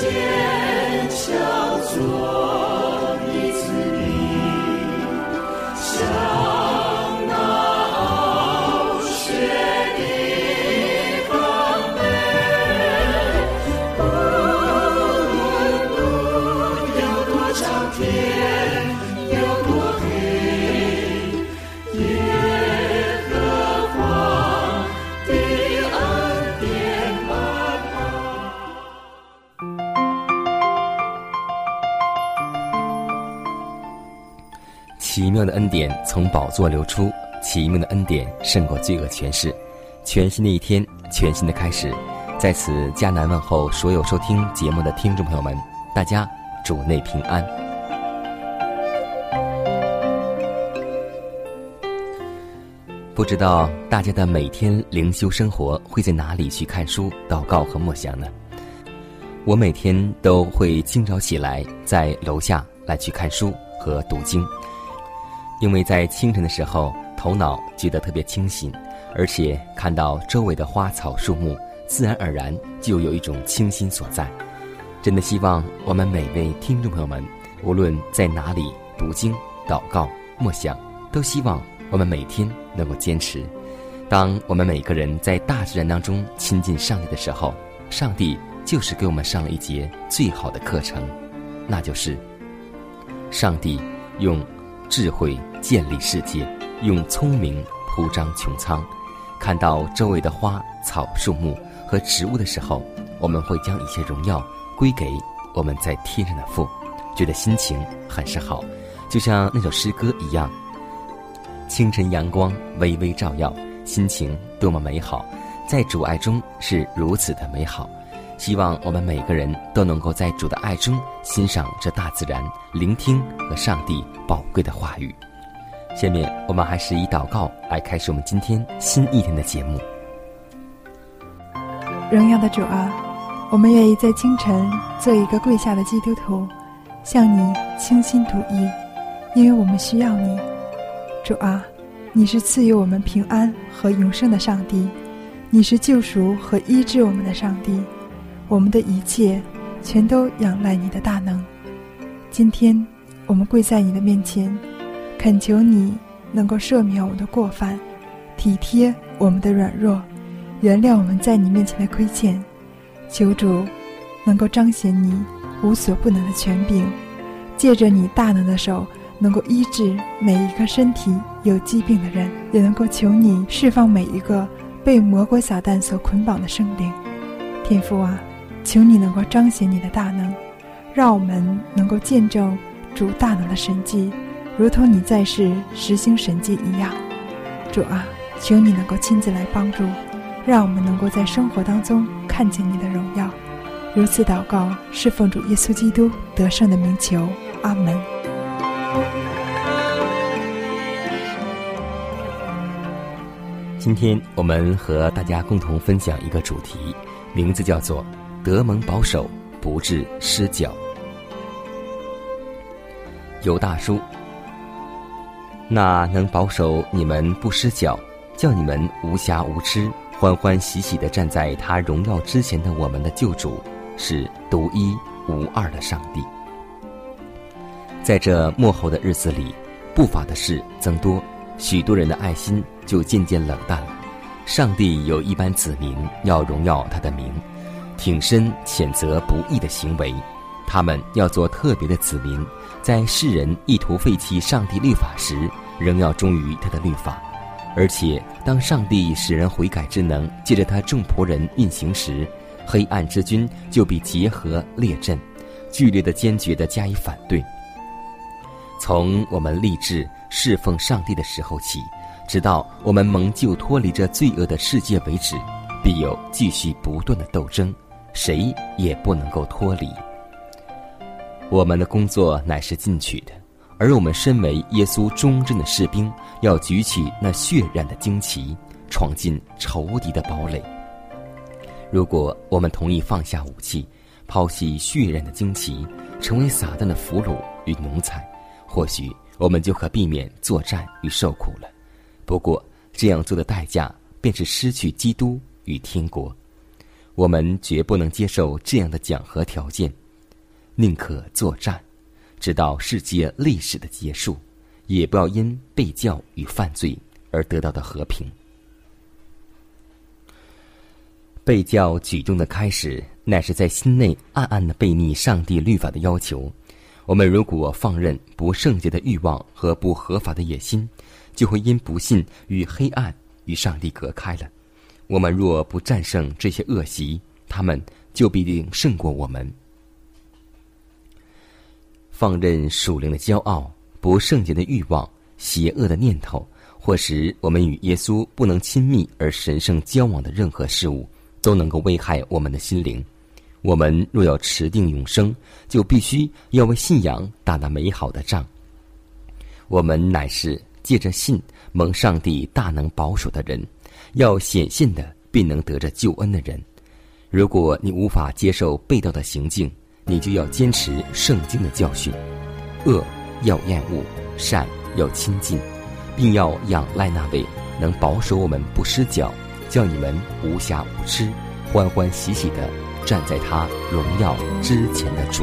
坚强做。的恩典从宝座流出，奇妙的恩典胜过罪恶权势。全新的一天，全新的开始，在此迦南问候所有收听节目的听众朋友们，大家主内平安。不知道大家的每天灵修生活会在哪里去看书、祷告和默想呢？我每天都会清早起来，在楼下来去看书和读经。因为在清晨的时候，头脑觉得特别清醒，而且看到周围的花草树木，自然而然就有一种清新所在。真的希望我们每位听众朋友们，无论在哪里读经、祷告、默想，都希望我们每天能够坚持。当我们每个人在大自然当中亲近上帝的时候，上帝就是给我们上了一节最好的课程，那就是上帝用智慧。建立世界，用聪明铺张穹苍。看到周围的花草树木和植物的时候，我们会将一切荣耀归给我们在天上的父，觉得心情很是好，就像那首诗歌一样。清晨阳光微微照耀，心情多么美好，在主爱中是如此的美好。希望我们每个人都能够在主的爱中欣赏这大自然，聆听和上帝宝贵的话语。下面我们还是以祷告来开始我们今天新一天的节目。荣耀的主啊，我们愿意在清晨做一个跪下的基督徒，向你倾心吐意，因为我们需要你。主啊，你是赐予我们平安和永生的上帝，你是救赎和医治我们的上帝，我们的一切全都仰赖你的大能。今天我们跪在你的面前。恳求你能够赦免我们的过犯，体贴我们的软弱，原谅我们在你面前的亏欠。求主能够彰显你无所不能的权柄，借着你大能的手，能够医治每一个身体有疾病的人，也能够求你释放每一个被魔鬼撒旦所捆绑的生灵。天父啊，求你能够彰显你的大能，让我们能够见证主大能的神迹。如同你在世实行神迹一样，主啊，求你能够亲自来帮助，让我们能够在生活当中看见你的荣耀。如此祷告，是奉主耶稣基督得胜的名求，阿门。今天我们和大家共同分享一个主题，名字叫做“德蒙保守，不致失脚”。有大叔。那能保守你们不失脚，叫你们无瑕无疵，欢欢喜喜的站在他荣耀之前的我们的救主，是独一无二的上帝。在这幕后的日子里，不法的事增多，许多人的爱心就渐渐冷淡了。上帝有一般子民要荣耀他的名，挺身谴责不义的行为，他们要做特别的子民。在世人意图废弃上帝律法时，仍要忠于他的律法；而且当上帝使人悔改之能借着他众仆人运行时，黑暗之君就必结合列阵，剧烈的、坚决的加以反对。从我们立志侍奉上帝的时候起，直到我们蒙救脱离这罪恶的世界为止，必有继续不断的斗争，谁也不能够脱离。我们的工作乃是进取的，而我们身为耶稣忠贞的士兵，要举起那血染的旌旗，闯进仇敌的堡垒。如果我们同意放下武器，抛弃血染的旌旗，成为撒旦的俘虏与奴才。或许我们就可避免作战与受苦了，不过这样做的代价便是失去基督与天国。我们绝不能接受这样的讲和条件，宁可作战，直到世界历史的结束，也不要因被教与犯罪而得到的和平。被教举动的开始，乃是在心内暗暗的背逆上帝律法的要求。我们如果放任不圣洁的欲望和不合法的野心，就会因不信与黑暗与上帝隔开了。我们若不战胜这些恶习，他们就必定胜过我们。放任属灵的骄傲、不圣洁的欲望、邪恶的念头，或使我们与耶稣不能亲密而神圣交往的任何事物，都能够危害我们的心灵。我们若要持定永生，就必须要为信仰打那美好的仗。我们乃是借着信蒙上帝大能保守的人，要显现的并能得着救恩的人。如果你无法接受被盗的行径，你就要坚持圣经的教训：恶要厌恶，善要亲近，并要仰赖那位能保守我们不失脚，叫你们无暇无痴，欢欢喜喜的。站在他荣耀之前的主。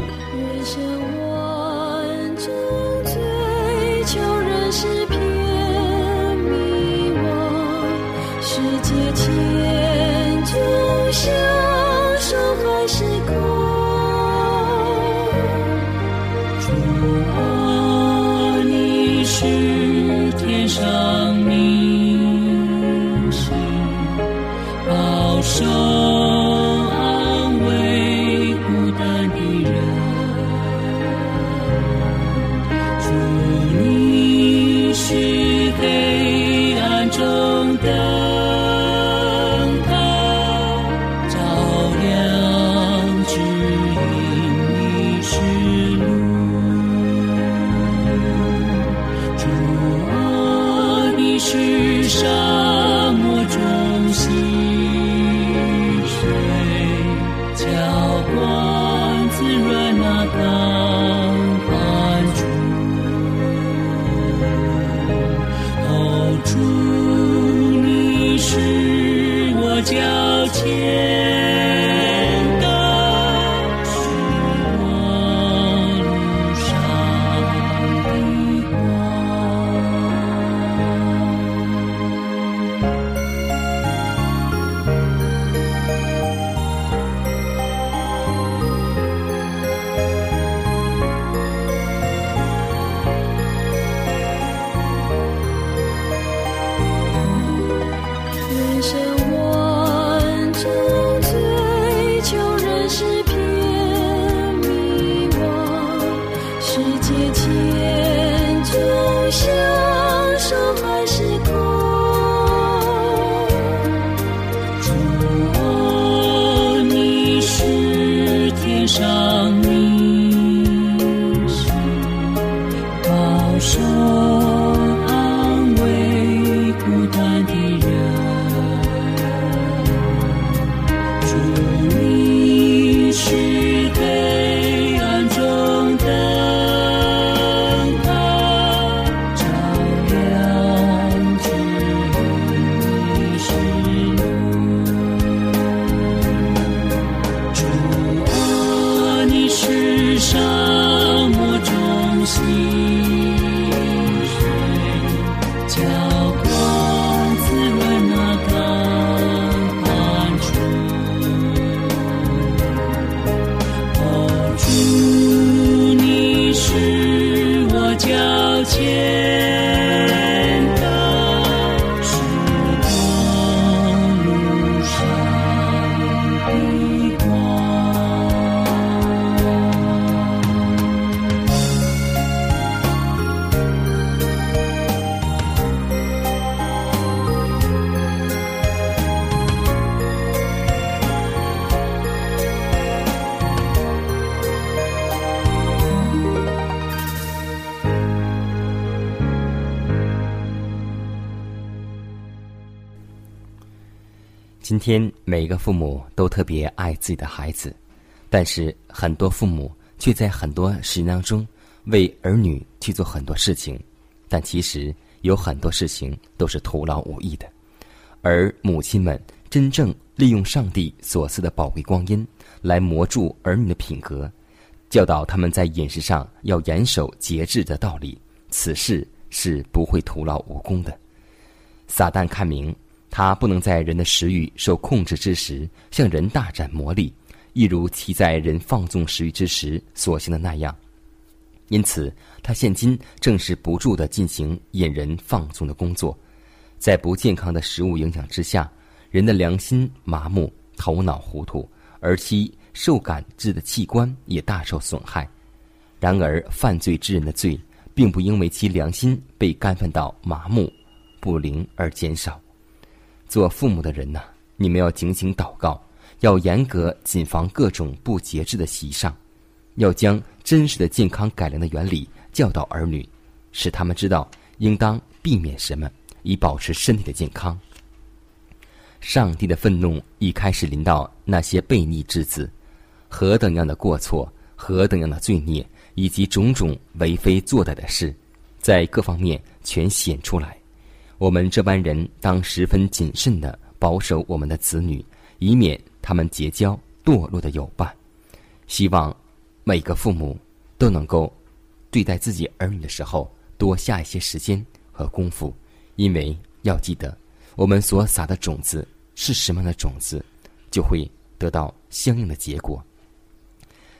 天每个父母都特别爱自己的孩子，但是很多父母却在很多时间当中为儿女去做很多事情，但其实有很多事情都是徒劳无益的。而母亲们真正利用上帝所赐的宝贵光阴来磨铸儿女的品格，教导他们在饮食上要严守节制的道理，此事是不会徒劳无功的。撒旦看明。他不能在人的食欲受控制之时向人大展魔力，一如其在人放纵食欲之时所行的那样。因此，他现今正是不住的进行引人放纵的工作，在不健康的食物影响之下，人的良心麻木，头脑糊涂，而其受感知的器官也大受损害。然而，犯罪之人的罪，并不因为其良心被干犯到麻木不灵而减少。做父母的人呐，你们要警醒祷告，要严格谨防各种不节制的习上，要将真实的健康改良的原理教导儿女，使他们知道应当避免什么，以保持身体的健康。上帝的愤怒一开始临到那些悖逆之子，何等样的过错，何等样的罪孽，以及种种为非作歹的事，在各方面全显出来。我们这班人当十分谨慎的保守我们的子女，以免他们结交堕落的友伴。希望每个父母都能够对待自己儿女的时候多下一些时间和功夫，因为要记得，我们所撒的种子是什么样的种子，就会得到相应的结果。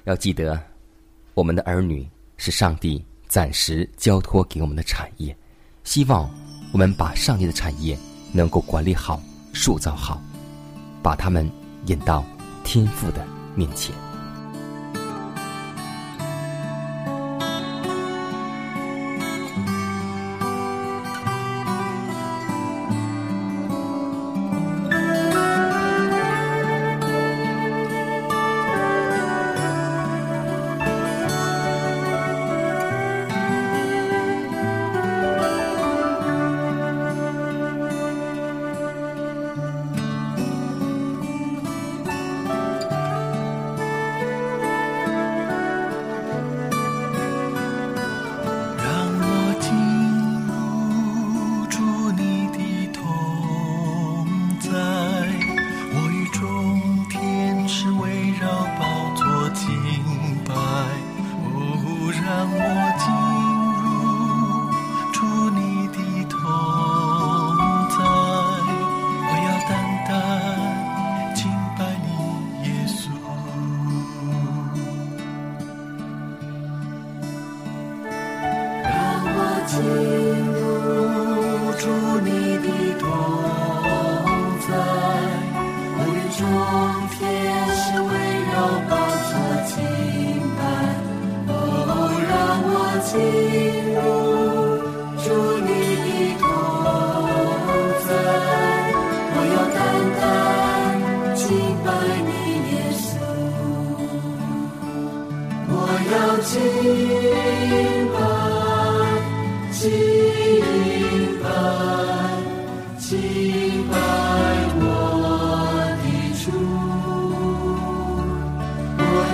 要记得，我们的儿女是上帝暂时交托给我们的产业，希望。我们把上帝的产业能够管理好、塑造好，把他们引到天赋的面前。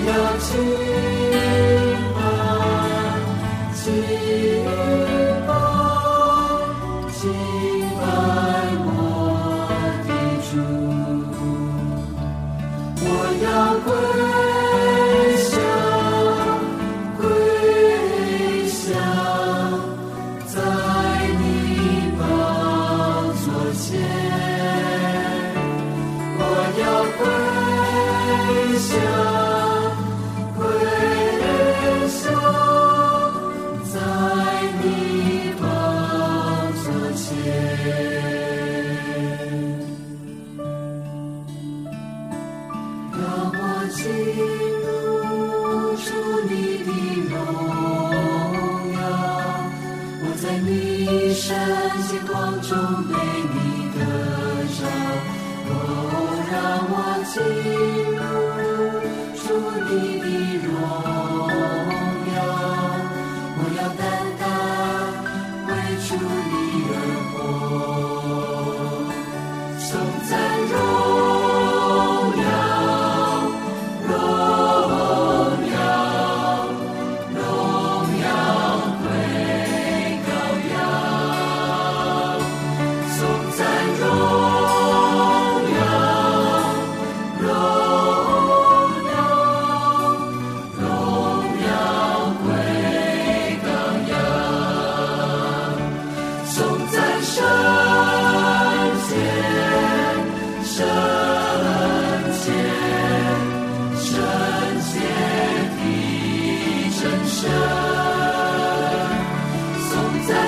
从在荣。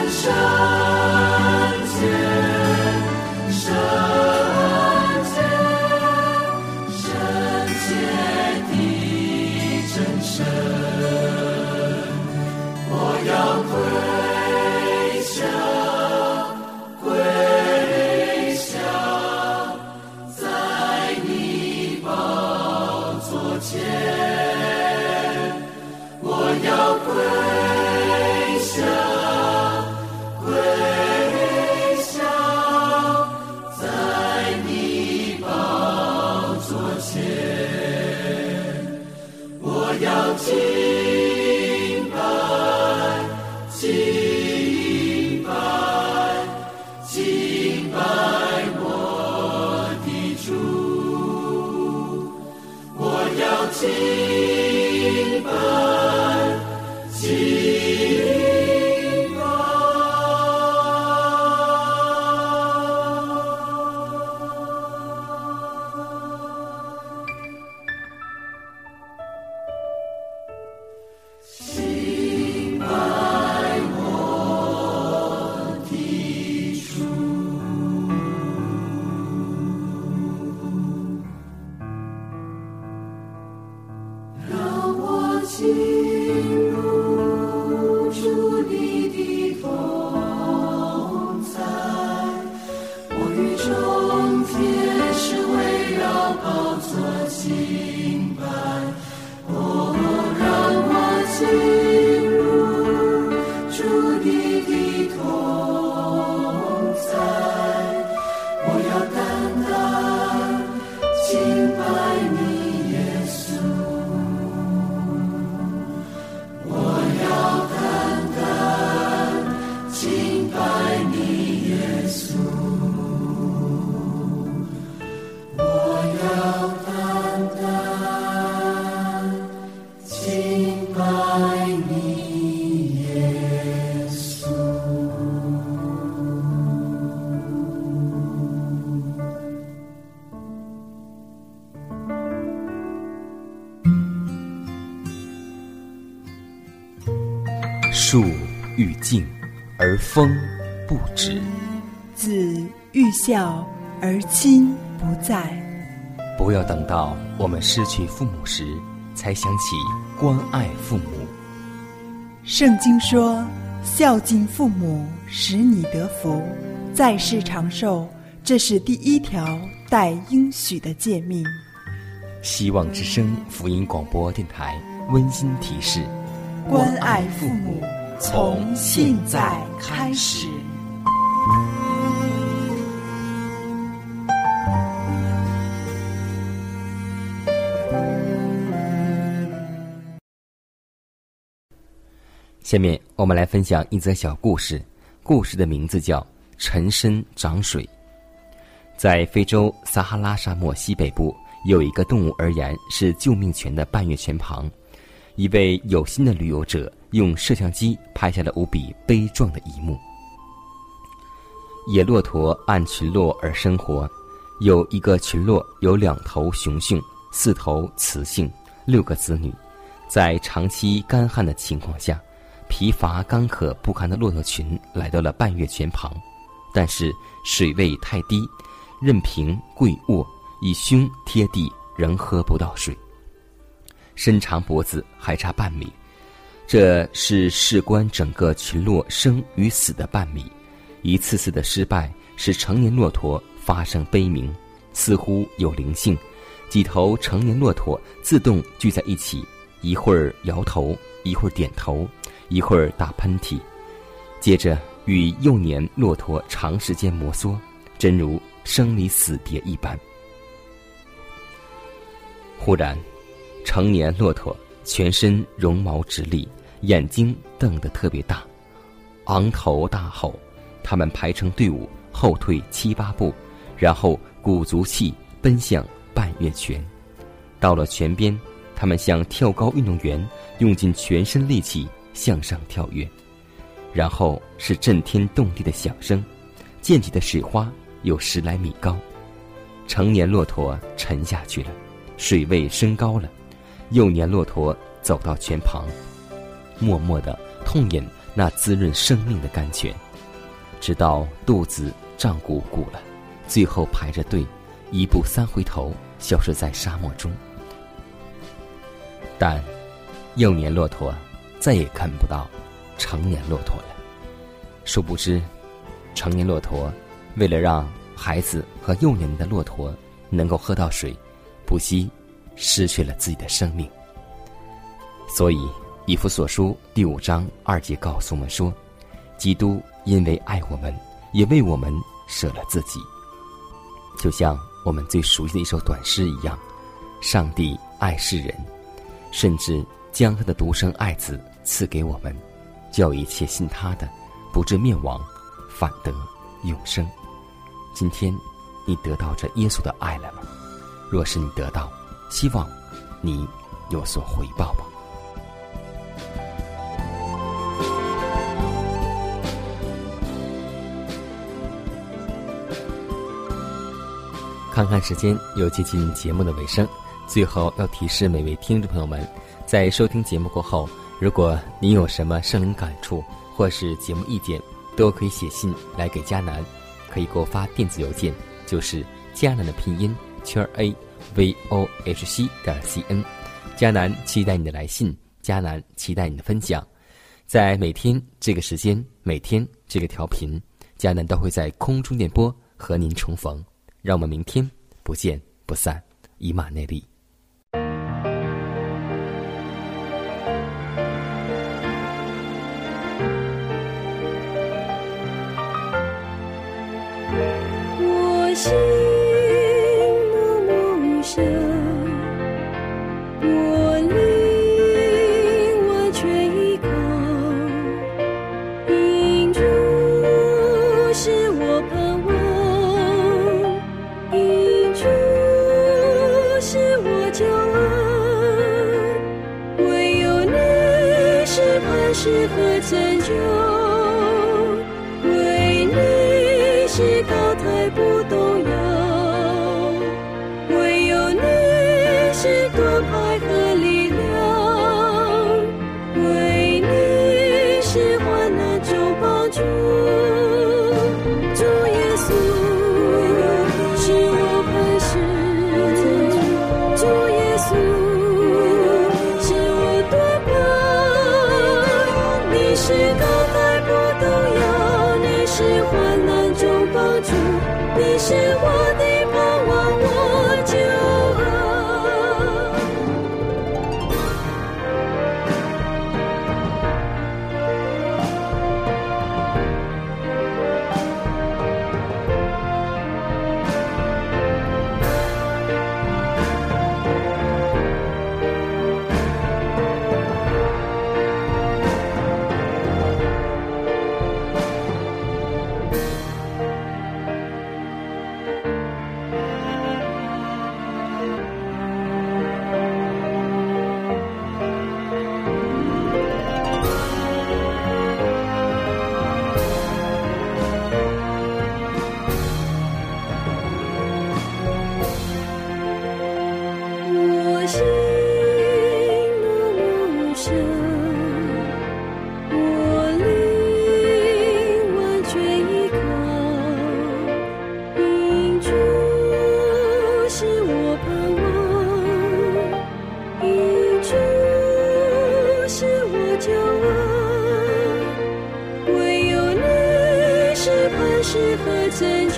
生。树等到我们失去父母时，才想起关爱父母。圣经说：“孝敬父母，使你得福，在世长寿。”这是第一条带应许的诫命。希望之声福音广播电台温馨提示：关爱父母，从现在开始。下面我们来分享一则小故事，故事的名字叫《沉深涨水》。在非洲撒哈拉沙漠西北部，有一个动物而言是救命泉的半月泉旁，一位有心的旅游者用摄像机拍下了无比悲壮的一幕。野骆驼按群落而生活，有一个群落有两头雄性、四头雌性、六个子女，在长期干旱的情况下，疲乏干渴不堪的骆驼群来到了半月泉旁，但是水位太低。任凭跪卧，以胸贴地，仍喝不到水。伸长脖子还差半米，这是事关整个群落生与死的半米。一次次的失败使成年骆驼发生悲鸣，似乎有灵性。几头成年骆驼自动聚在一起，一会儿摇头，一会儿点头，一会儿打喷嚏，接着与幼年骆驼长时间摩挲，真如。生离死别一般。忽然，成年骆驼全身绒毛直立，眼睛瞪得特别大，昂头大吼。他们排成队伍，后退七八步，然后鼓足气奔向半月泉。到了泉边，他们像跳高运动员，用尽全身力气向上跳跃。然后是震天动地的响声。溅起的水花有十来米高。成年骆驼沉下去了，水位升高了。幼年骆驼走到泉旁，默默的痛饮那滋润生命的甘泉，直到肚子胀鼓鼓了，最后排着队，一步三回头，消失在沙漠中。但幼年骆驼再也看不到成年骆驼了。殊不知，成年骆驼为了让孩子和幼年的骆驼能够喝到水，不惜失去了自己的生命。所以，以弗所书第五章二节告诉我们说：“基督因为爱我们，也为我们舍了自己。”就像我们最熟悉的一首短诗一样：“上帝爱世人。”甚至将他的独生爱子赐给我们，叫一切信他的，不至灭亡，反得永生。今天，你得到这耶稣的爱了吗？若是你得到，希望你有所回报吧。看看时间，又接近节目的尾声。最后要提示每位听众朋友们，在收听节目过后，如果您有什么生灵感触或是节目意见，都可以写信来给迦南，可以给我发电子邮件，就是迦南的拼音圈 a v o h c 点 c n。迦南期待你的来信，迦南期待你的分享。在每天这个时间，每天这个调频，迦南都会在空中电波和您重逢。让我们明天不见不散，以马内利。是何曾就？为你是高台不。动摇，你是患难中。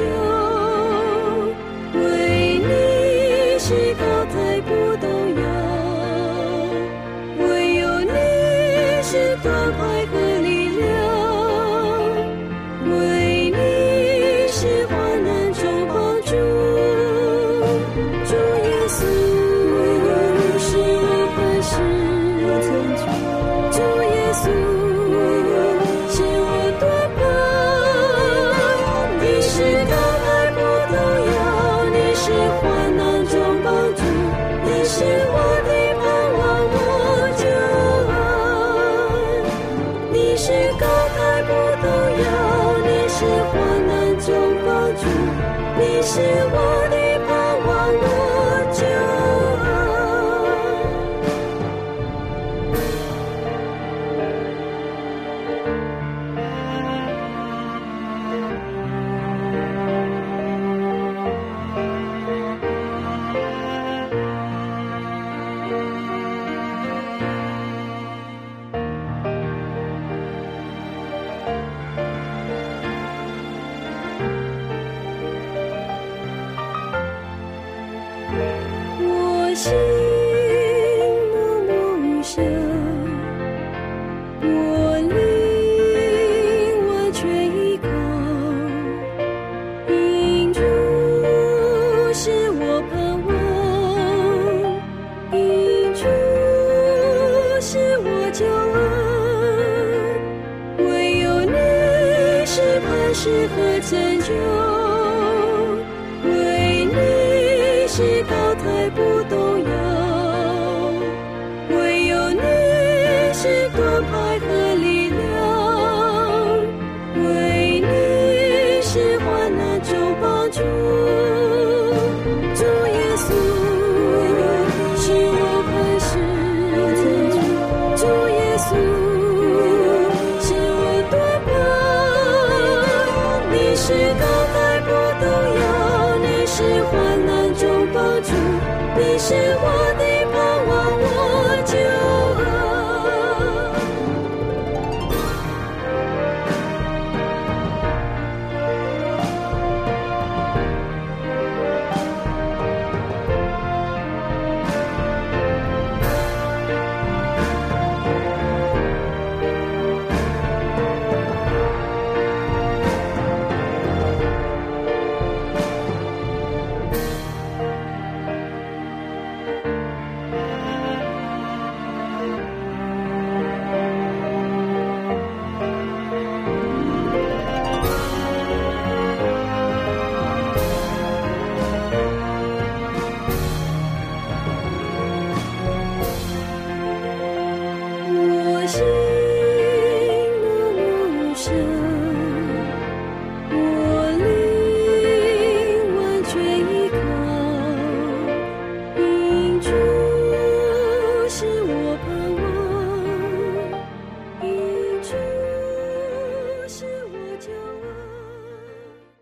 是何曾有？为你是高台不。